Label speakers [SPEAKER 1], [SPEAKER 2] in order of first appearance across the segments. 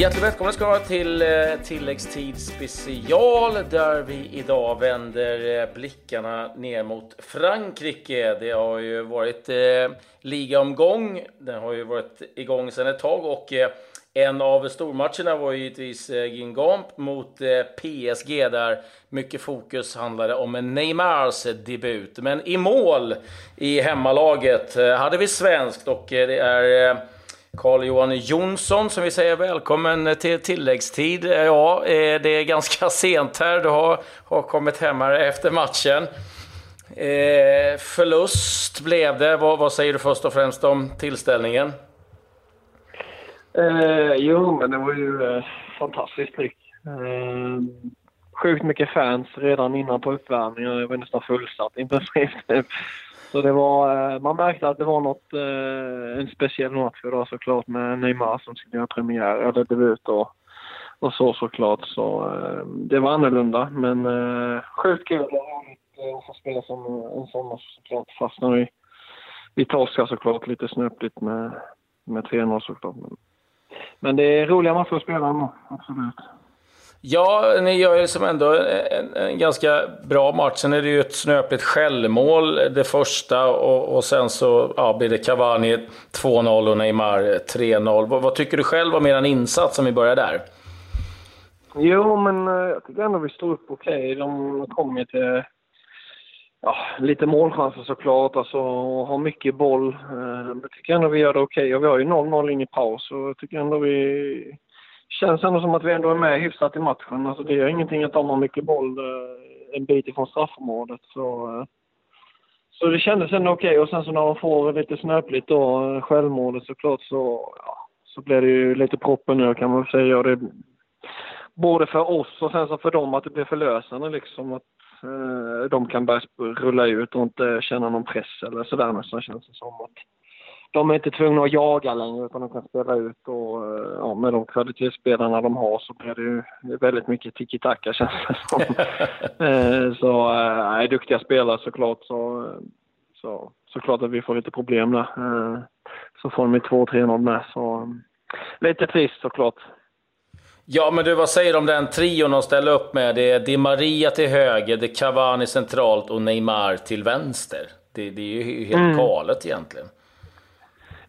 [SPEAKER 1] Hjärtligt välkomna ska vara till eh, tilläggstid special där vi idag vänder eh, blickarna ner mot Frankrike. Det har ju varit eh, ligaomgång. Den har ju varit igång sedan ett tag och eh, en av stormatcherna var givetvis eh, Gingamp mot eh, PSG där mycket fokus handlade om Neymars debut. Men i mål i hemmalaget eh, hade vi svenskt och eh, det är eh, Carl-Johan Jonsson som vi säger välkommen till tilläggstid. Ja, eh, det är ganska sent här. Du har, har kommit hem här efter matchen. Eh, förlust blev det. Vad, vad, säger du först och främst om tillställningen?
[SPEAKER 2] Eh, jo, men det var ju eh, fantastiskt tryck. Eh, sjukt mycket fans redan innan på uppvärmningen. Det var nästan fullsatt i princip. Så det var, eh, man märkte att det var något, eh, en speciell match idag såklart med Neymar som skulle göra premiär, eller debut och, och så såklart. Så eh, det var annorlunda men sjukt kul och roligt att få spela som en sån match såklart. när vi, vi torskar såklart lite snöpligt med, med 3-0 såklart. Men, men det är roliga matcher att spela ändå. absolut.
[SPEAKER 1] Ja, ni gör ju som ändå en, en, ganska bra match. Sen är det ju ett snöpligt självmål det första och, och sen så ja, blir det Cavani 2-0 och Neymar 3-0. Vad, vad, tycker du själv om er insats om vi börjar där?
[SPEAKER 2] Jo, men eh, jag tycker ändå vi står upp okej. Okay. De kommer till ja, lite målchanser såklart, alltså har mycket boll. Eh, jag tycker ändå vi gör det okej okay. och vi har ju 0-0 in i paus och jag tycker ändå vi känns ändå som att vi ändå är med hyfsat i matchen. Alltså det gör ingenting att de har mycket boll eh, en bit ifrån straffområdet. Så, eh, så det kändes ändå okej. Och sen så när de får lite snöpligt då, eh, självmålet såklart, så, ja, så blir det ju lite proppen nu kan man säga. Och det, både för oss och sen så för dem att det blir förlösande liksom. Att eh, de kan börja rulla ut och inte känna någon press eller sådär nästan känns det som. Att, de är inte tvungna att jaga längre utan de kan spela ut och eh, ja, med de kvalitetsspelarna de har så blir det ju väldigt mycket tiki-taka känns det som. Eh, så äh, är duktiga spelare såklart så, så såklart att vi får lite problem där. Så får de 2-3-0 med så lite trist såklart.
[SPEAKER 1] Ja, men du, vad säger du om den trion de ställer upp med? Det är Di Maria till höger, det är Cavani centralt och Neymar till vänster. Det, det är ju helt mm. galet egentligen.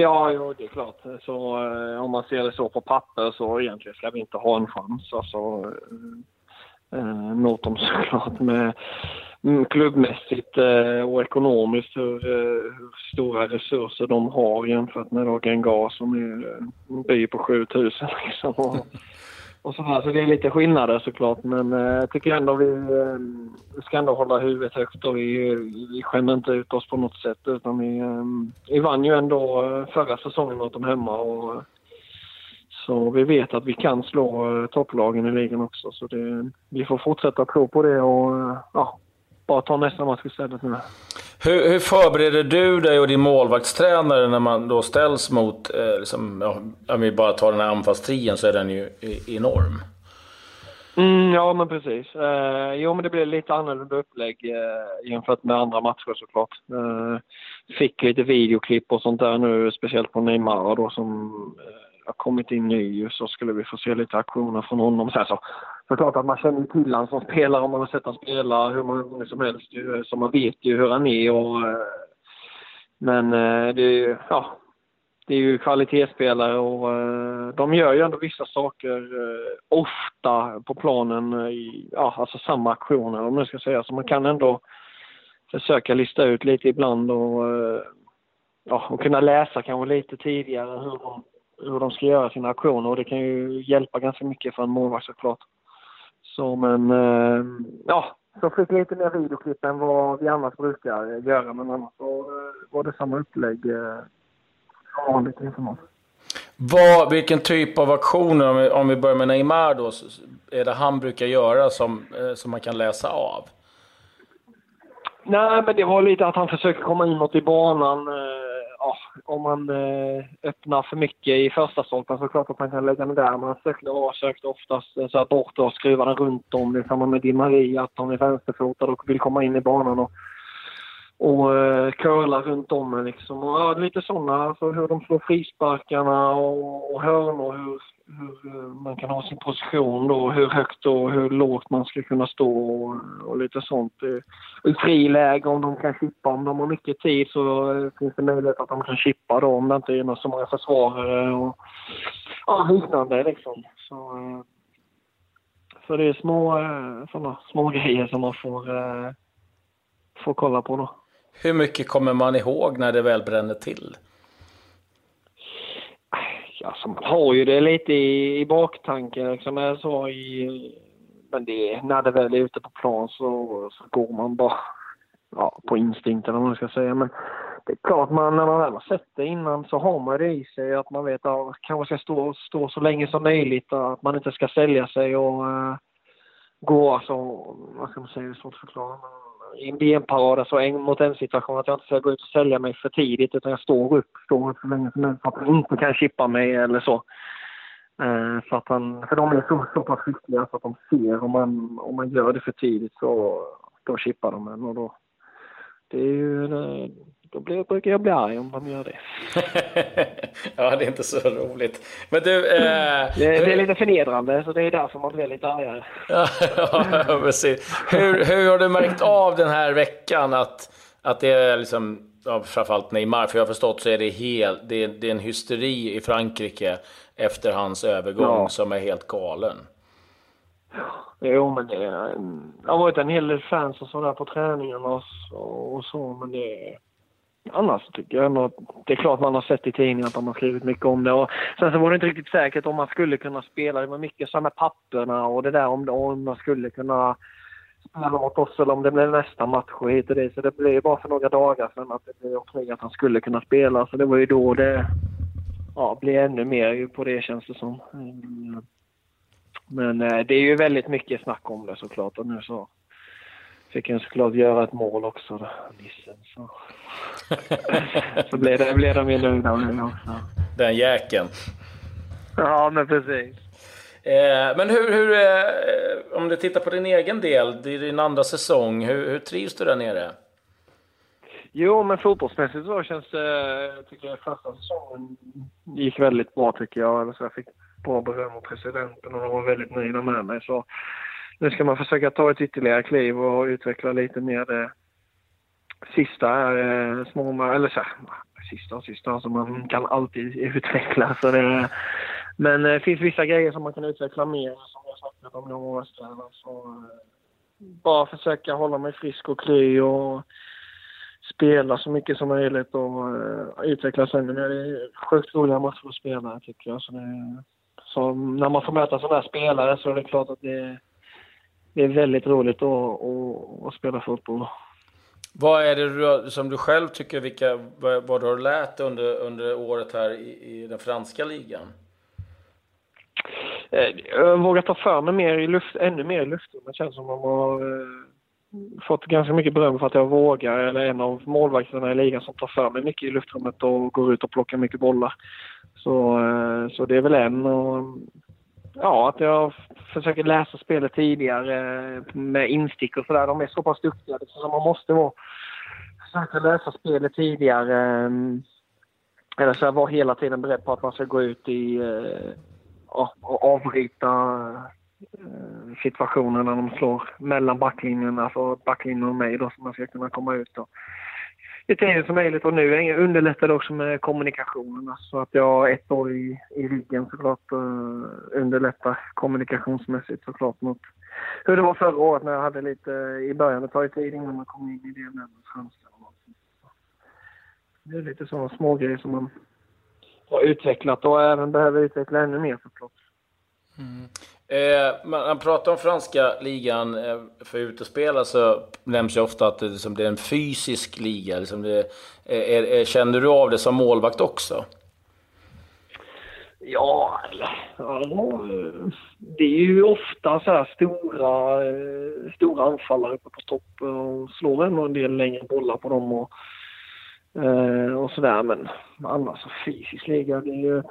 [SPEAKER 2] Ja, jo, det är klart. Så eh, om man ser det så på papper så egentligen ska vi inte ha en chans alltså, eh, eh såklart. Med, mm, klubbmässigt eh, och ekonomiskt hur, eh, hur, stora resurser de har jämfört med då Gengar som är eh, en by på 7000 liksom. Och, och så, här. så det är lite skillnader såklart men eh, jag tycker ändå vi, eh, vi ska ändå hålla huvudet högt och vi, vi skämmer inte ut oss på något sätt utan vi, eh, vi vann ju ändå eh, förra säsongen mot dem hemma och eh, så vi vet att vi kan slå eh, topplagen i ligan också så det, vi får fortsätta tro på det och ja, bara ta nästa match istället nu.
[SPEAKER 1] Hur, hur förbereder du dig och din målvaktstränare när man då ställs mot, eh, liksom, ja, om vi bara tar den här anfallstrien så är den ju enorm.
[SPEAKER 2] Mm, ja, men precis. Eh, jo, men det blir lite annorlunda upplägg eh, jämfört med andra matcher såklart. Eh, fick lite videoklipp och sånt där nu, speciellt på Neymar då som eh, har kommit in ny så skulle vi få se lite aktioner från honom. Sen så såklart att man känner till honom som spelare om man har sett honom spela hur många gånger som helst. Så man vet ju hur han är och... Eh, men eh, det är ju, ja, det är ju kvalitetsspelare och eh, de gör ju ändå vissa saker ofta på planen i, ja, alltså samma aktioner om man ska säga. Så man kan ändå försöka lista ut lite ibland och, ja, och kunna läsa kanske lite tidigare hur de hur de ska göra sina aktioner och det kan ju hjälpa ganska mycket för en målvakt såklart. Så men, eh, ja, så fick lite mer videoklipp än vad vi annars brukar göra men annars så eh, var det samma upplägg eh, som vanligt inför oss.
[SPEAKER 1] Vad, vilken typ av aktioner, om vi, om vi börjar med Neymar då, är det han brukar göra som, som man kan läsa av?
[SPEAKER 2] Nej, men det var lite att han försöker komma inåt i banan om man eh, öppnar för mycket i första stolpen så är det klart att man kan lägga den där. Man sökte, och sökte oftast eh, så här bort och skruva den runt liksom, om. Det är samma med Di Maria, att de är vänsterfotad och vill komma in i banan och, och eh, uh, curlar runt om en liksom. Och, ja, lite sådana, alltså hur de slår frisparkarna och, och hörnor, hur, hur eh, man kan ha sin position då, hur högt och hur lågt man ska kunna stå och, och lite sånt. I friläge, om de kan chippa, om de har mycket tid så eh, finns det möjlighet att de kan chippa då om det inte är så många försvarare och ja, liknande liksom. Så, så det är små, såna, små grejer som man får, får kolla på då.
[SPEAKER 1] Hur mycket kommer man ihåg när det väl bränner till?
[SPEAKER 2] Alltså, man har ju det lite i, i baktanken. Liksom, jag sa i, men det, när det väl är ute på plan så, så går man bara ja, på instinkt eller vad man ska säga. Men det är klart, man, när man väl har sett det innan så har man det i sig att man vet att man kanske ska stå, stå så länge som möjligt. Att man inte ska sälja sig och uh, gå, alltså, vad ska man säga, det är svårt att förklara. Men, benparad, så en mot en situation, att jag inte ska gå ut och sälja mig för tidigt utan jag står upp, står upp så länge som möjligt för att han inte kan chippa mig eller så. Eh, för, att han, för de är så, så pass skickliga så att de ser om man, om man gör det för tidigt så då chippar de en och då. Det är ju, eh, då blir, brukar jag bli arg om de gör det.
[SPEAKER 1] ja, det är inte så roligt. Men du... Eh,
[SPEAKER 2] det, det, är lite förnedrande, så det är därför man blir lite argare.
[SPEAKER 1] ja, precis. Hur, hur har du märkt av den här veckan att, att det är liksom, ja, framförallt Neymar, för jag har förstått så är det, hel, det, är, det är en hysteri i Frankrike efter hans övergång ja. som är helt galen.
[SPEAKER 2] Jo, men det, det har varit en hel del fans och sådär på träningarna och, och så, men det annars tycker jag ändå att det är klart man har sett i tidningen att de har skrivit mycket om det. Och sen så var det inte riktigt säkert om man skulle kunna spela. Det var mycket så med papperna och det där om, om man skulle kunna spela mot oss eller om det blev nästa match och hit och dit. Så det blev bara för några dagar sedan att det blev okej att han skulle kunna spela. Så det var ju då det ja, blev ännu mer på det känns det som. Mm. Men eh, det är ju väldigt mycket snack om det såklart och nu så fick han såklart göra ett mål också, då, Nissen. Så, så blev, det, blev de ju nöjda med också.
[SPEAKER 1] Den jäkeln.
[SPEAKER 2] Ja, men precis.
[SPEAKER 1] Eh, men hur, hur eh, om du tittar på din egen del, det är din andra säsong, hur, hur trivs du där nere?
[SPEAKER 2] Jo, men fotbollsmässigt så känns det, tycker jag, första säsongen gick väldigt bra tycker jag. Så jag fick bra beröm av presidenten och de var väldigt nöjda med mig. Så nu ska man försöka ta ett ytterligare kliv och utveckla lite mer det sista eh, här, små, eller så här, sista och sista, alltså man kan alltid utveckla. Så det, men det finns vissa grejer som man kan utveckla mer, som jag snackat om några år sedan. Så, bara försöka hålla mig frisk och kry och spela så mycket som möjligt och uh, utvecklas ännu mer. Det är sjukt roliga matcher att spela tycker jag. Så, det, så när man får möta sådana här spelare så är det klart att det, det är väldigt roligt att, att, att spela fotboll.
[SPEAKER 1] Vad är det som du själv tycker, vilka, vad, vad du har lärt under, under året här i, i den franska ligan?
[SPEAKER 2] Eh, jag vågar ta för mig mer i luft, ännu mer i luften. Det känns som att man har eh, fått ganska mycket beröm för att jag vågar, eller en av målvakterna i ligan som tar för mig mycket i luftrummet och går ut och plockar mycket bollar. Så, eh, så det är väl en. Och ja, att jag försöker läsa spelet tidigare eh, med instick och sådär. De är så pass duktiga liksom, så man måste vara, försöka läsa spelet tidigare. Eh, eller så vara hela tiden beredd på att man ska gå ut i ja, och avbryta situationen när de slår mellan backlinjerna, alltså backlinjen och mig då, så man ska kunna komma ut. Och, i tiden som möjligt och nu underlättar det också med kommunikationen. Så att jag har ett år i, i ryggen såklart eh, underlättar kommunikationsmässigt såklart mot hur det var förra året när jag hade lite i början. Det tar ju tid innan man kommer in i det med. Det är lite sådana små grejer som man har utvecklat och även behöver utveckla ännu mer såklart.
[SPEAKER 1] Mm. Eh, man pratar om franska ligan eh, för utespelare så nämns ju ofta att det, liksom, det är en fysisk liga. Liksom det, eh, är, är, känner du av det som målvakt också?
[SPEAKER 2] Ja, ja, det är ju ofta så här stora, eh, stora anfallare uppe på topp och slår ändå en del längre bollar på dem och, eh, och sådär. Men annars så fysisk liga, det är ju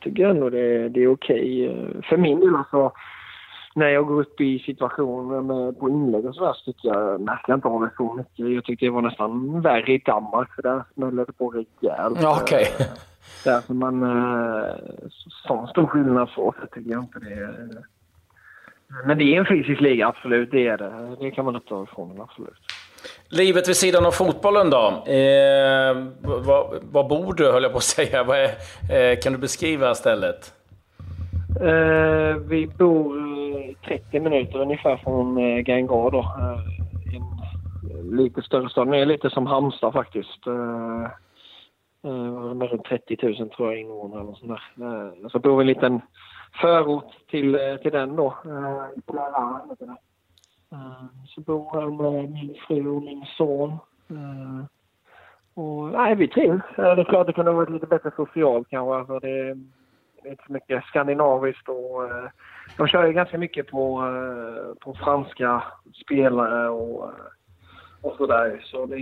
[SPEAKER 2] tycker jag ändå det, det är okej. För min del alltså, när jag går upp i situationer med, på inlägg och sådär så tycker jag, märker jag inte av det så mycket. Jag tyckte det var nästan värre i Danmark för där smällde det på rejält.
[SPEAKER 1] Ja, okay.
[SPEAKER 2] Därför man, eh, sån stor skillnad så, så tycker jag inte det. Men det är en fysisk liga, absolut. Det är det. Det kan man inte ta ifrån absolut.
[SPEAKER 1] Livet vid sidan av fotbollen då? Eh, var, bor du, höll jag på att säga. Är, eh, kan du beskriva stället?
[SPEAKER 2] Eh, vi bor eh, 30 minuter ungefär från eh, Gangar då. Eh, en eh, lite större stad. Det är lite som Halmstad faktiskt. Eh, eh, med runt 30 000 tror jag invånare eller sånt där. Eh, så bor vi i en liten förort till, eh, till den då. Eh, Eh, så bor jag med min fru och min son. Eh, och nej, vi trivs. Det är klart det kunde varit lite bättre socialt kanske. Alltså det, är inte så mycket skandinaviskt och eh, de kör ju ganska mycket på, på franska spelare och, och sådär. Så det,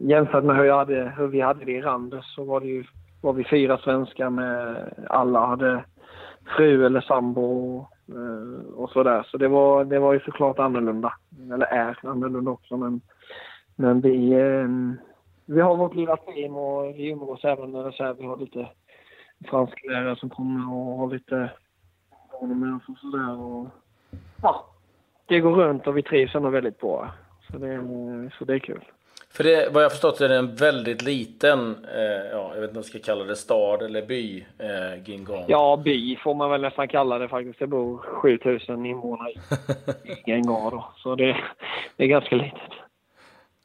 [SPEAKER 2] jämfört med hur, jag hade, hur vi hade det i Randers så var det ju var vi fyra svenskar med alla hade fru eller sambo Eh, och sådär. Så det var, det var ju såklart annorlunda. Eller är annorlunda också. Men, men vi, eh, vi har vårt lilla team och vi umgås även när det så här, vi har lite fransklärare som kommer och har lite med oss och sådär. Och, ja, det går runt och vi trivs ändå väldigt bra. Så det, så det är kul.
[SPEAKER 1] För det, vad jag förstått är det en väldigt liten, eh, ja, jag vet inte om jag ska kalla det stad eller by, eh, Gingong.
[SPEAKER 2] Ja, by får man väl nästan kalla det faktiskt. Det bor 7000 invånare i, då. Så det, det är ganska litet.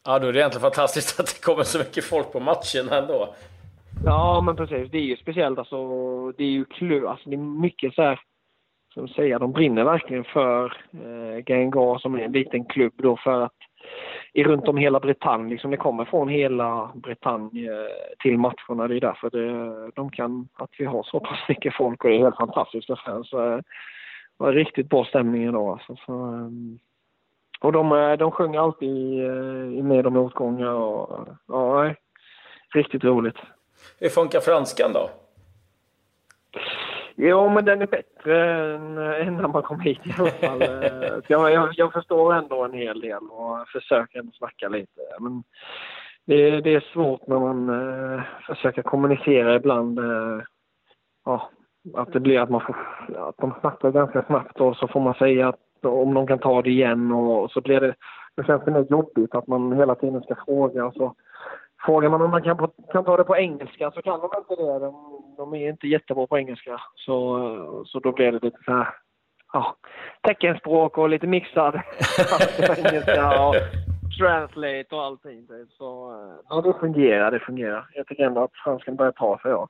[SPEAKER 1] Ja, då är det egentligen fantastiskt att det kommer så mycket folk på matcherna ändå.
[SPEAKER 2] Ja, men precis. Det är ju speciellt alltså. Det är ju klubb, alltså det är mycket så här, som säger, de brinner verkligen för eh, Gengar som är en liten klubb då för att i runt om hela Bretagne. Liksom det kommer från hela Bretagne eh, till matcherna. Det är därför det, de kan, att vi har så pass mycket folk och det är helt fantastiskt fans. Eh, det var riktigt bra stämning idag alltså. Så, eh, och de, de sjunger alltid med om motgångar och ja, riktigt roligt.
[SPEAKER 1] Hur funkar franskan då?
[SPEAKER 2] Jo, men den är bättre än, än när man kom hit i alla fall. Eh, jag, jag, jag, förstår ändå en hel del och försöker ändå snacka lite. Men det, det är svårt när man uh, försöker kommunicera ibland. Uh, ja, att det blir att man får, att de snackar ganska snabbt och så får man säga att om de kan ta det igen och, och så blir det, det känns mer jobbigt att man hela tiden ska fråga och så Frågar man om man kan, kan ta det på engelska så kan de inte det. De, de är inte jättebra på engelska. Så, så då blir det lite så här, ja, teckenspråk och lite mixad engelska och translate och allting. Så ja, det fungerar, det fungerar. Jag tycker ändå att franskan börjar ta sig. Ja.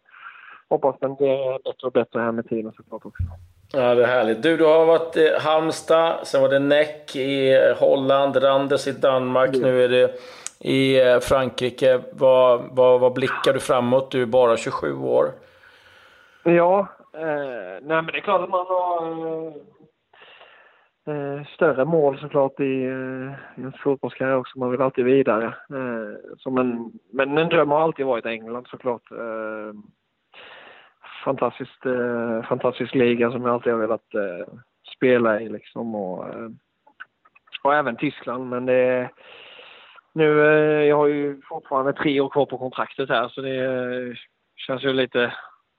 [SPEAKER 2] Hoppas den blir bättre och bättre här med tiden såklart också.
[SPEAKER 1] Ja, det är härligt. Du, du har varit i Halmstad, sen var det Näck i Holland, Randers i Danmark, mm. nu är det i eh, Frankrike. Vad, vad, vad blickar du framåt? Du är bara 27 år.
[SPEAKER 2] Ja, eh, nej men det är klart att man har eh, eh, större mål såklart i, eh, i en fotbollskarriär också. Man vill alltid vidare. Eh, som en, men en dröm har alltid varit England såklart. Eh, fantastiskt, eh, fantastisk liga som jag alltid har velat eh, spela i liksom. Och, eh, och även Tyskland. Men det nu, eh, jag har ju fortfarande tre år kvar på kontraktet här så det eh, känns ju lite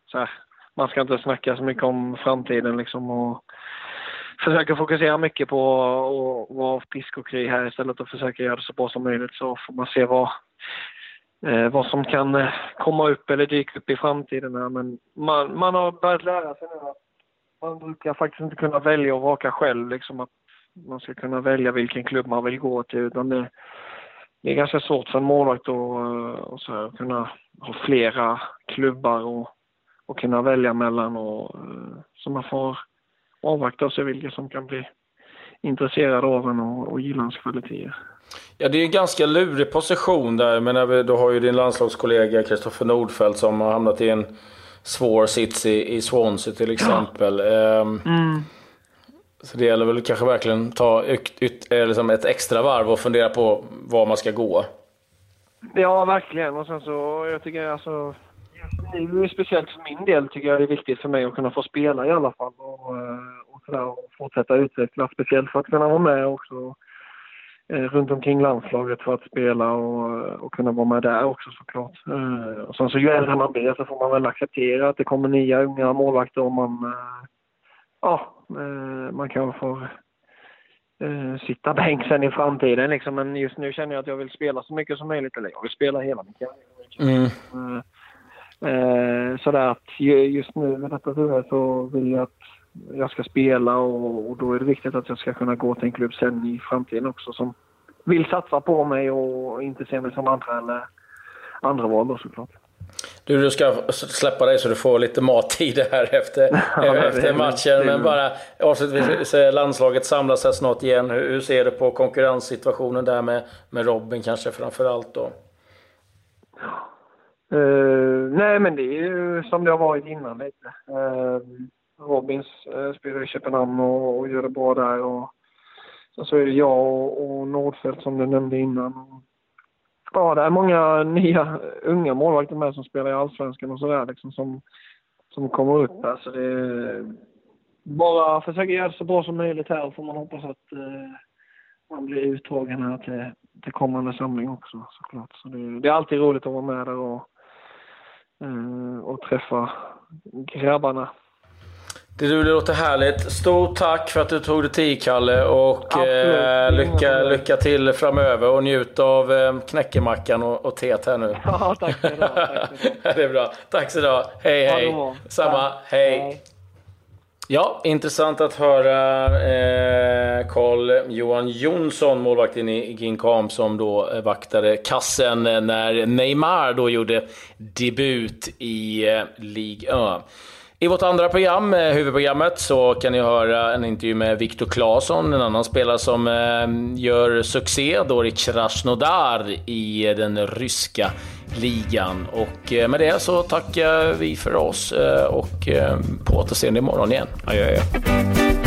[SPEAKER 2] så här, man ska inte snacka så mycket om framtiden liksom och försöka fokusera mycket på att vara pisk och kry här istället och försöka göra det så bra som möjligt så får man se vad, eh, vad som kan eh, komma upp eller dyka upp i framtiden här. Men man, man har börjat lära sig nu att man brukar faktiskt inte kunna välja och raka själv liksom att man ska kunna välja vilken klubb man vill gå till utan det, det är ganska svårt för en målvakt att eh, så här, kunna ha flera klubbar och, och kunna välja mellan. Och, eh, så man får avvakta och se vilka som kan bli intresserade av en och, och gilla ens kvaliteter.
[SPEAKER 1] Ja, det är en ganska lurig position där. Men du har ju din landslagskollega Kristoffer Nordfeldt som har hamnat i en svår sits i, i Swansea till exempel. Ja. Um, mm. Så det gäller väl kanske verkligen ta yt, yt, liksom ett extra varv och fundera på var man ska gå.
[SPEAKER 2] Ja, verkligen. Och sen så, jag tycker alltså, det är speciellt för min del tycker jag det är viktigt för mig att kunna få spela i alla fall. Och, eh, och sådär och fortsätta utveckla. Speciellt för att kunna vara med också eh, runt omkring landslaget för att spela och, och kunna vara med där också såklart. Eh, och sen så ju äldre man blir så får man väl acceptera att det kommer nya unga målvakter om man, eh, ja, eh, man kanske får sitta bänk sen i framtiden liksom. Men just nu känner jag att jag vill spela så mycket som möjligt. Eller jag vill spela hela min karriär.
[SPEAKER 1] Mm.
[SPEAKER 2] Eh, Eh, sådär att just nu med detta huvud så vill jag att jag ska spela och, och, då är det viktigt att jag ska kunna gå till en klubb sen i framtiden också som vill satsa på mig och inte se mig som andra eller andra val då såklart.
[SPEAKER 1] Du, du ska släppa dig så du får lite mattid här efter, efter matchen. Men bara avslutningsvis, landslaget samlas här snart igen. Hur, hur ser du på konkurrenssituationen där med, med Robin kanske framför allt då?
[SPEAKER 2] Uh, nej, men det är ju som det har varit innan lite. Uh, Robins uh, spelar i Köpenhamn och, och gör det bra där. Och, sen så är det jag och, och Nordfeldt som du nämnde innan. Ja, det är många nya unga målvakter med som spelar i Allsvenskan och sådär liksom som, som kommer upp här. Så det är bara försöka göra det så bra som möjligt här och får man hoppas att man blir uttagen här till, till kommande samling också såklart. Så det, det, är alltid roligt att vara med där och och träffa grabbarna.
[SPEAKER 1] Det, det låter härligt. Stort tack för att du tog dig tid Kalle och eh, lycka, lycka till framöver och njut av eh, knäckemackan och, och teet här nu.
[SPEAKER 2] Ja, tack så
[SPEAKER 1] det är bra. Tack så du Hej hej. Samma. Hej. hej. Ja, intressant att höra eh, Carl-Johan Jonsson, målvakten i Ginkam, som då eh, vaktade kassen när Neymar då gjorde debut i eh, Ligue 1. I vårt andra program, eh, huvudprogrammet, så kan ni höra en intervju med Viktor Claesson, en annan spelare som eh, gör succé då i Krasnodar i den ryska ligan. Och eh, med det så tackar vi för oss eh, och eh, på återseende imorgon igen. Adjö, adjö.